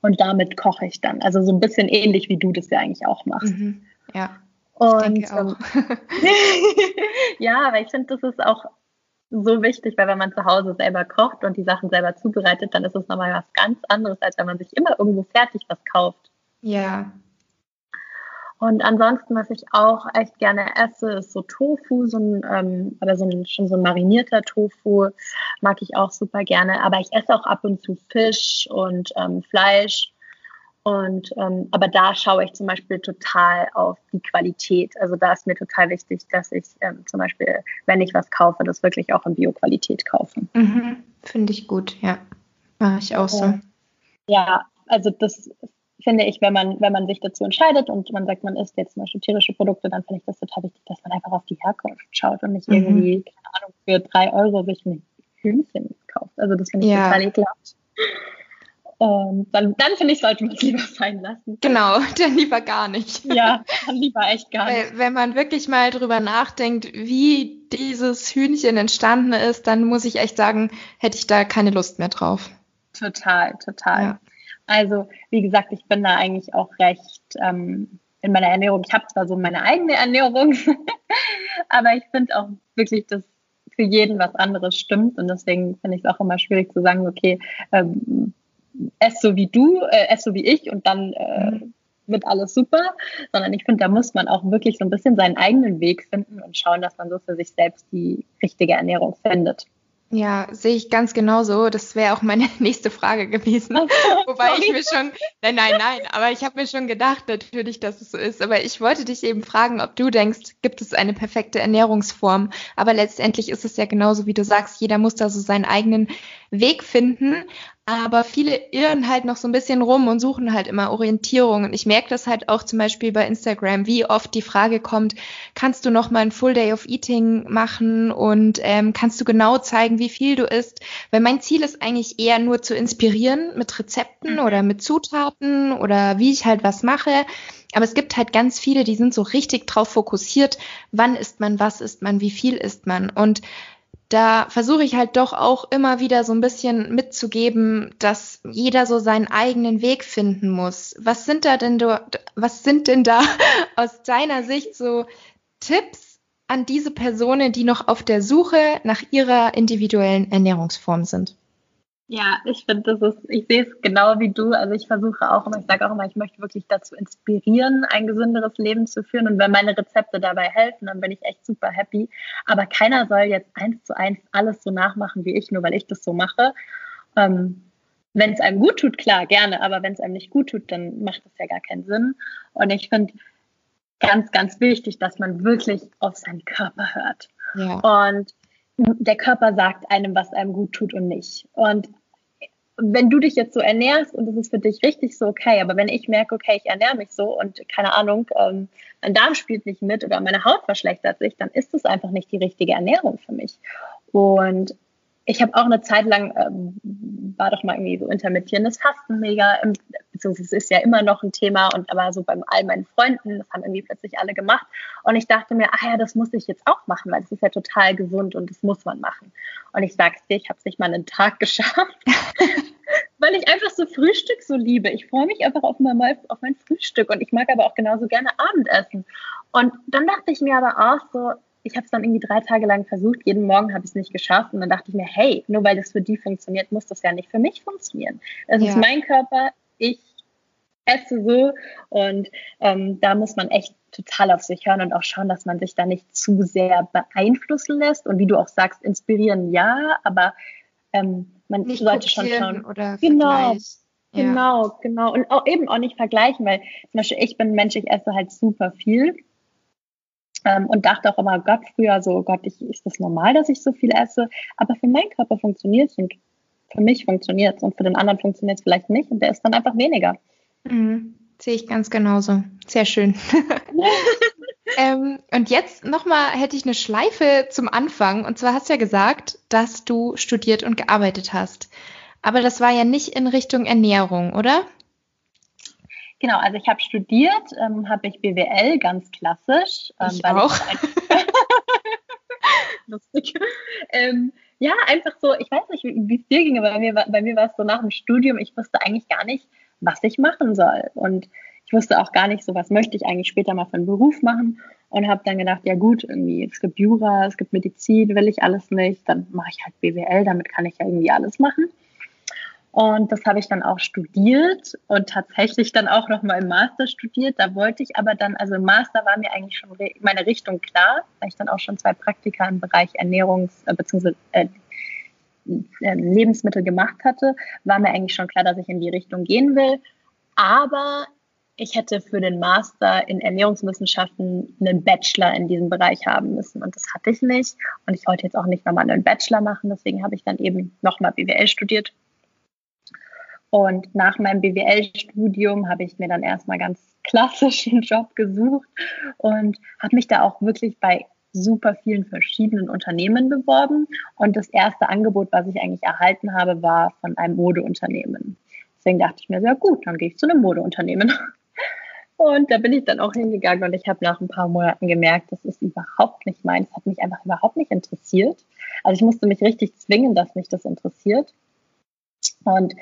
Und damit koche ich dann. Also so ein bisschen ähnlich, wie du das ja eigentlich auch machst. Mhm. Ja. Und ähm, ja, aber ich finde, das ist auch so wichtig, weil wenn man zu Hause selber kocht und die Sachen selber zubereitet, dann ist es nochmal was ganz anderes, als wenn man sich immer irgendwo fertig was kauft. Ja. Und ansonsten, was ich auch echt gerne esse, ist so Tofu, so ein, ähm, aber so ein, schon so ein marinierter Tofu mag ich auch super gerne. Aber ich esse auch ab und zu Fisch und ähm, Fleisch. Und ähm, aber da schaue ich zum Beispiel total auf die Qualität. Also da ist mir total wichtig, dass ich ähm, zum Beispiel, wenn ich was kaufe, das wirklich auch in Bio-Qualität kaufe. Mhm. Finde ich gut, ja. Mache ich auch so. Ja, also das finde ich, wenn man, wenn man sich dazu entscheidet und man sagt, man isst jetzt zum Beispiel tierische Produkte, dann finde ich das total wichtig, dass man einfach auf die Herkunft schaut und nicht mhm. irgendwie, keine Ahnung, für drei Euro sich ein Hühnchen kauft. Also das finde ich ja. total ekelhaft. Und dann, dann finde ich, sollte man es lieber sein lassen. Genau, dann lieber gar nicht. Ja, dann lieber echt gar nicht. Weil, wenn man wirklich mal drüber nachdenkt, wie dieses Hühnchen entstanden ist, dann muss ich echt sagen, hätte ich da keine Lust mehr drauf. Total, total. Ja. Also, wie gesagt, ich bin da eigentlich auch recht ähm, in meiner Ernährung. Ich habe zwar so meine eigene Ernährung, aber ich finde auch wirklich, dass für jeden was anderes stimmt. Und deswegen finde ich es auch immer schwierig zu sagen, okay, ähm, ess so wie du, äh, ess so wie ich und dann äh, mhm. wird alles super, sondern ich finde, da muss man auch wirklich so ein bisschen seinen eigenen Weg finden und schauen, dass man so für sich selbst die richtige Ernährung findet. Ja, sehe ich ganz genauso. Das wäre auch meine nächste Frage gewesen. Wobei ich mir schon, nein, nein, nein, aber ich habe mir schon gedacht natürlich, dass es so ist. Aber ich wollte dich eben fragen, ob du denkst, gibt es eine perfekte Ernährungsform? Aber letztendlich ist es ja genauso, wie du sagst, jeder muss da so seinen eigenen Weg finden. Aber viele irren halt noch so ein bisschen rum und suchen halt immer Orientierung. Und ich merke das halt auch zum Beispiel bei Instagram, wie oft die Frage kommt, kannst du noch mal ein Full Day of Eating machen und ähm, kannst du genau zeigen, wie viel du isst? Weil mein Ziel ist eigentlich eher nur zu inspirieren mit Rezepten mhm. oder mit Zutaten oder wie ich halt was mache. Aber es gibt halt ganz viele, die sind so richtig drauf fokussiert, wann isst man, was isst man, wie viel isst man. Und da versuche ich halt doch auch immer wieder so ein bisschen mitzugeben, dass jeder so seinen eigenen Weg finden muss. Was sind da denn dort, was sind denn da aus deiner Sicht so Tipps an diese Personen, die noch auf der Suche nach ihrer individuellen Ernährungsform sind? Ja, ich finde, das ist, ich sehe es genau wie du. Also ich versuche auch immer, ich sage auch immer, ich möchte wirklich dazu inspirieren, ein gesünderes Leben zu führen. Und wenn meine Rezepte dabei helfen, dann bin ich echt super happy. Aber keiner soll jetzt eins zu eins alles so nachmachen wie ich, nur weil ich das so mache. Ähm, wenn es einem gut tut, klar, gerne. Aber wenn es einem nicht gut tut, dann macht das ja gar keinen Sinn. Und ich finde ganz, ganz wichtig, dass man wirklich auf seinen Körper hört. Ja. Und der Körper sagt einem, was einem gut tut und nicht. Und wenn du dich jetzt so ernährst und das ist für dich richtig so okay, aber wenn ich merke, okay, ich ernähre mich so und keine Ahnung, ähm, mein Darm spielt nicht mit oder meine Haut verschlechtert sich, dann ist das einfach nicht die richtige Ernährung für mich. Und ich habe auch eine Zeit lang, ähm, war doch mal irgendwie so intermittierendes Fasten mega, im, beziehungsweise es ist ja immer noch ein Thema und aber so bei all meinen Freunden, das haben irgendwie plötzlich alle gemacht. Und ich dachte mir, ah ja, das muss ich jetzt auch machen, weil es ist ja total gesund und das muss man machen. Und ich sag's dir, ich habe es nicht mal einen Tag geschafft, weil ich einfach so Frühstück so liebe. Ich freue mich einfach auf mein, auf mein Frühstück und ich mag aber auch genauso gerne Abendessen. Und dann dachte ich mir aber auch so, ich habe es dann irgendwie drei Tage lang versucht, jeden Morgen habe ich es nicht geschafft und dann dachte ich mir, hey, nur weil das für die funktioniert, muss das ja nicht für mich funktionieren. Es ja. ist mein Körper, ich esse so und ähm, da muss man echt total auf sich hören und auch schauen, dass man sich da nicht zu sehr beeinflussen lässt und wie du auch sagst, inspirieren ja, aber ähm, man nicht sollte schon schauen. Oder genau, ja. genau, genau und auch eben auch nicht vergleichen, weil zum Beispiel ich bin Mensch, ich esse halt super viel ähm, und dachte auch immer, Gott, früher so, Gott, ich, ist das normal, dass ich so viel esse? Aber für meinen Körper funktioniert es und für mich funktioniert es und für den anderen funktioniert es vielleicht nicht und der ist dann einfach weniger. Mhm. Sehe ich ganz genauso. Sehr schön. ähm, und jetzt nochmal hätte ich eine Schleife zum Anfang. Und zwar hast du ja gesagt, dass du studiert und gearbeitet hast. Aber das war ja nicht in Richtung Ernährung, oder? Genau, also ich habe studiert, ähm, habe ich BWL, ganz klassisch. Ähm, ich auch. Ich lustig. Ähm, ja, einfach so, ich weiß nicht, wie es dir ging, aber bei mir, bei mir war es so nach dem Studium, ich wusste eigentlich gar nicht, was ich machen soll. Und ich wusste auch gar nicht so, was möchte ich eigentlich später mal für einen Beruf machen und habe dann gedacht, ja gut, irgendwie es gibt Jura, es gibt Medizin, will ich alles nicht, dann mache ich halt BWL, damit kann ich ja irgendwie alles machen. Und das habe ich dann auch studiert und tatsächlich dann auch nochmal im Master studiert. Da wollte ich aber dann, also im Master war mir eigentlich schon meine Richtung klar, weil ich dann auch schon zwei Praktika im Bereich Ernährungs- äh, bzw. Äh, Lebensmittel gemacht hatte, war mir eigentlich schon klar, dass ich in die Richtung gehen will. Aber ich hätte für den Master in Ernährungswissenschaften einen Bachelor in diesem Bereich haben müssen. Und das hatte ich nicht. Und ich wollte jetzt auch nicht nochmal einen Bachelor machen. Deswegen habe ich dann eben nochmal BWL studiert. Und nach meinem BWL-Studium habe ich mir dann erstmal ganz klassischen Job gesucht und habe mich da auch wirklich bei super vielen verschiedenen Unternehmen beworben. Und das erste Angebot, was ich eigentlich erhalten habe, war von einem Modeunternehmen. Deswegen dachte ich mir, sehr gut, dann gehe ich zu einem Modeunternehmen. Und da bin ich dann auch hingegangen und ich habe nach ein paar Monaten gemerkt, das ist überhaupt nicht meins, hat mich einfach überhaupt nicht interessiert. Also ich musste mich richtig zwingen, dass mich das interessiert. Und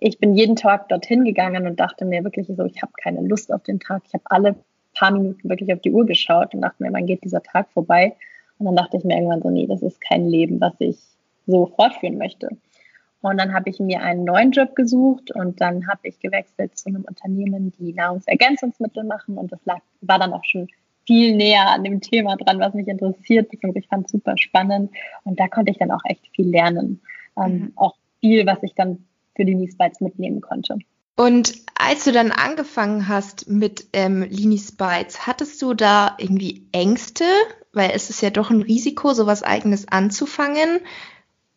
ich bin jeden Tag dorthin gegangen und dachte mir wirklich so, ich habe keine Lust auf den Tag. Ich habe alle paar Minuten wirklich auf die Uhr geschaut und dachte mir, wann geht dieser Tag vorbei? Und dann dachte ich mir irgendwann so, nee, das ist kein Leben, was ich so fortführen möchte. Und dann habe ich mir einen neuen Job gesucht und dann habe ich gewechselt zu einem Unternehmen, die Nahrungsergänzungsmittel machen. Und das lag, war dann auch schon viel näher an dem Thema dran, was mich interessiert. Ich fand es super spannend. Und da konnte ich dann auch echt viel lernen. Ähm, mhm. Auch viel, was ich dann für die Niesbites mitnehmen konnte. Und als du dann angefangen hast mit ähm, Linis Bites, hattest du da irgendwie Ängste? Weil es ist ja doch ein Risiko, sowas eigenes anzufangen.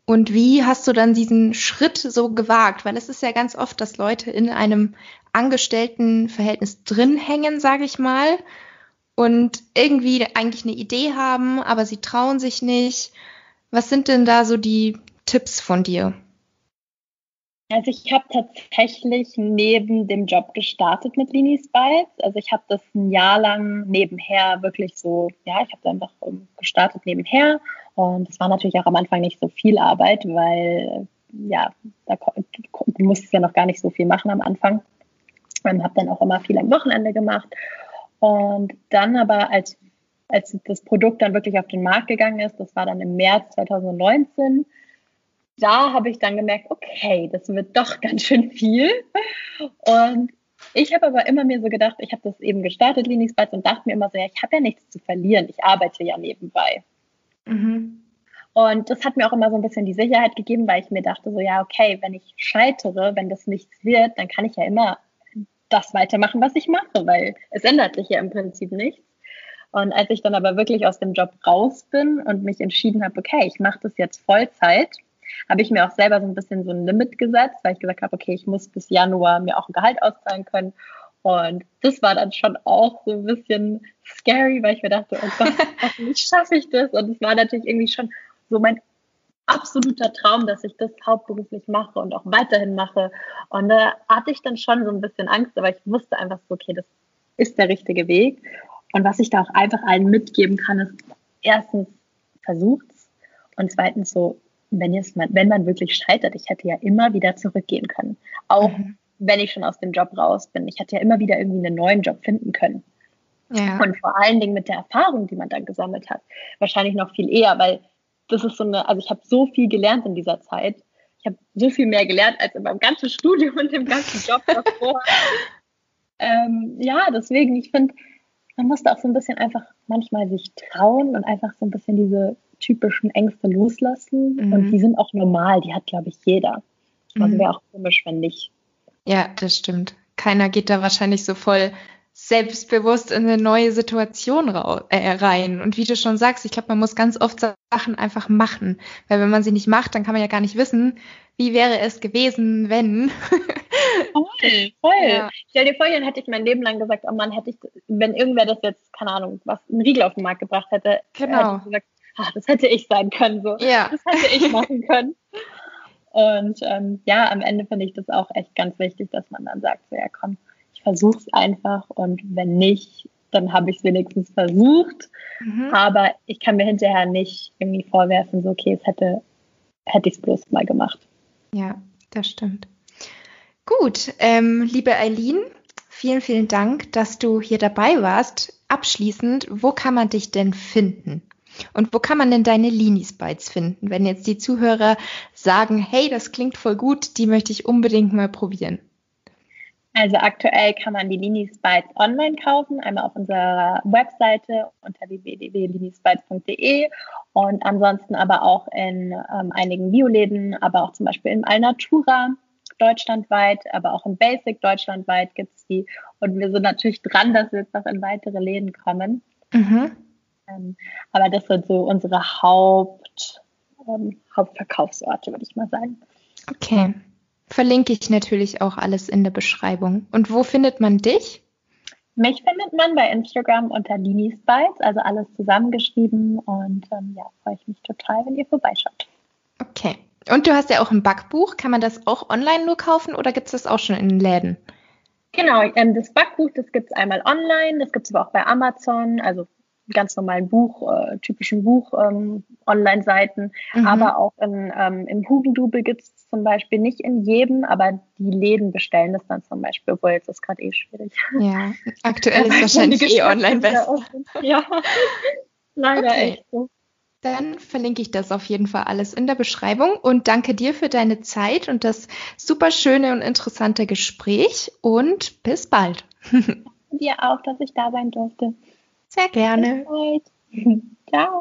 Und wie hast du dann diesen Schritt so gewagt? Weil es ist ja ganz oft, dass Leute in einem Angestelltenverhältnis drin hängen, sage ich mal, und irgendwie eigentlich eine Idee haben, aber sie trauen sich nicht. Was sind denn da so die Tipps von dir? Also ich habe tatsächlich neben dem Job gestartet mit Lini Spice. Also ich habe das ein Jahr lang nebenher wirklich so, ja, ich habe einfach gestartet nebenher und es war natürlich auch am Anfang nicht so viel Arbeit, weil ja, da du musstest ja noch gar nicht so viel machen am Anfang. Und habe dann auch immer viel am Wochenende gemacht. Und dann aber, als, als das Produkt dann wirklich auf den Markt gegangen ist, das war dann im März 2019, da habe ich dann gemerkt, okay, das wird doch ganz schön viel. Und ich habe aber immer mir so gedacht, ich habe das eben gestartet, Linux Bytes, und dachte mir immer so, ja, ich habe ja nichts zu verlieren, ich arbeite ja nebenbei. Mhm. Und das hat mir auch immer so ein bisschen die Sicherheit gegeben, weil ich mir dachte, so ja, okay, wenn ich scheitere, wenn das nichts wird, dann kann ich ja immer das weitermachen, was ich mache, weil es ändert sich ja im Prinzip nichts. Und als ich dann aber wirklich aus dem Job raus bin und mich entschieden habe, okay, ich mache das jetzt Vollzeit, habe ich mir auch selber so ein bisschen so ein Limit gesetzt, weil ich gesagt habe, okay, ich muss bis Januar mir auch ein Gehalt auszahlen können. Und das war dann schon auch so ein bisschen scary, weil ich mir dachte, oh Gott, hoffentlich schaffe ich das. Und es war natürlich irgendwie schon so mein absoluter Traum, dass ich das hauptberuflich mache und auch weiterhin mache. Und da hatte ich dann schon so ein bisschen Angst, aber ich wusste einfach so, okay, das ist der richtige Weg. Und was ich da auch einfach allen mitgeben kann, ist erstens versucht's und zweitens so, wenn, jetzt mal, wenn man wirklich scheitert, ich hätte ja immer wieder zurückgehen können. Auch mhm wenn ich schon aus dem Job raus bin. Ich hätte ja immer wieder irgendwie einen neuen Job finden können. Ja. Und vor allen Dingen mit der Erfahrung, die man dann gesammelt hat, wahrscheinlich noch viel eher, weil das ist so eine, also ich habe so viel gelernt in dieser Zeit. Ich habe so viel mehr gelernt als in meinem ganzen Studium und dem ganzen Job davor. ähm, ja, deswegen, ich finde, man muss da auch so ein bisschen einfach manchmal sich trauen und einfach so ein bisschen diese typischen Ängste loslassen. Mhm. Und die sind auch normal, die hat, glaube ich, jeder. Also mhm. wäre auch komisch, wenn nicht. Ja, das stimmt. Keiner geht da wahrscheinlich so voll selbstbewusst in eine neue Situation äh, rein. Und wie du schon sagst, ich glaube, man muss ganz oft Sachen einfach machen. Weil wenn man sie nicht macht, dann kann man ja gar nicht wissen, wie wäre es gewesen, wenn. voll, voll. Ja. Stell dir vor, dann hätte ich mein Leben lang gesagt, oh Mann, hätte ich, wenn irgendwer das jetzt, keine Ahnung, was einen Riegel auf den Markt gebracht hätte, genau. hätte ich gesagt, ach, das hätte ich sein können. So. Ja. Das hätte ich machen können. Und ähm, ja, am Ende finde ich das auch echt ganz wichtig, dass man dann sagt, so ja komm, ich versuche es einfach und wenn nicht, dann habe ich es wenigstens versucht. Mhm. Aber ich kann mir hinterher nicht irgendwie vorwerfen, so okay, es hätte, hätte ich es bloß mal gemacht. Ja, das stimmt. Gut, ähm, liebe Eileen, vielen, vielen Dank, dass du hier dabei warst. Abschließend, wo kann man dich denn finden? Und wo kann man denn deine Linis Bites finden, wenn jetzt die Zuhörer sagen, hey, das klingt voll gut, die möchte ich unbedingt mal probieren? Also aktuell kann man die Linis Bites online kaufen, einmal auf unserer Webseite unter www.linisbites.de und ansonsten aber auch in ähm, einigen Bioläden, aber auch zum Beispiel in Alnatura deutschlandweit, aber auch in Basic deutschlandweit gibt es die. Und wir sind natürlich dran, dass wir jetzt noch in weitere Läden kommen. Mhm. Ähm, aber das sind so unsere Haupt, ähm, Hauptverkaufsorte, würde ich mal sagen. Okay. Verlinke ich natürlich auch alles in der Beschreibung. Und wo findet man dich? Mich findet man bei Instagram unter Linis Bites, also alles zusammengeschrieben. Und ähm, ja, freue ich mich total, wenn ihr vorbeischaut. Okay. Und du hast ja auch ein Backbuch. Kann man das auch online nur kaufen oder gibt es das auch schon in den Läden? Genau, ähm, das Backbuch, das gibt es einmal online, das gibt es aber auch bei Amazon, also ganz normalen Buch, äh, typischen Buch, ähm, Online-Seiten, mhm. aber auch in, ähm, im Hugendubel gibt es zum Beispiel nicht in jedem, aber die Läden bestellen das dann zum Beispiel, obwohl jetzt ist gerade eh schwierig. Ja, aktuell ist wahrscheinlich eh online besser. Ja, leider okay. echt so. Dann verlinke ich das auf jeden Fall alles in der Beschreibung und danke dir für deine Zeit und das super schöne und interessante Gespräch und bis bald. Dir auch, dass ich da sein durfte. Sehr gerne. Ciao.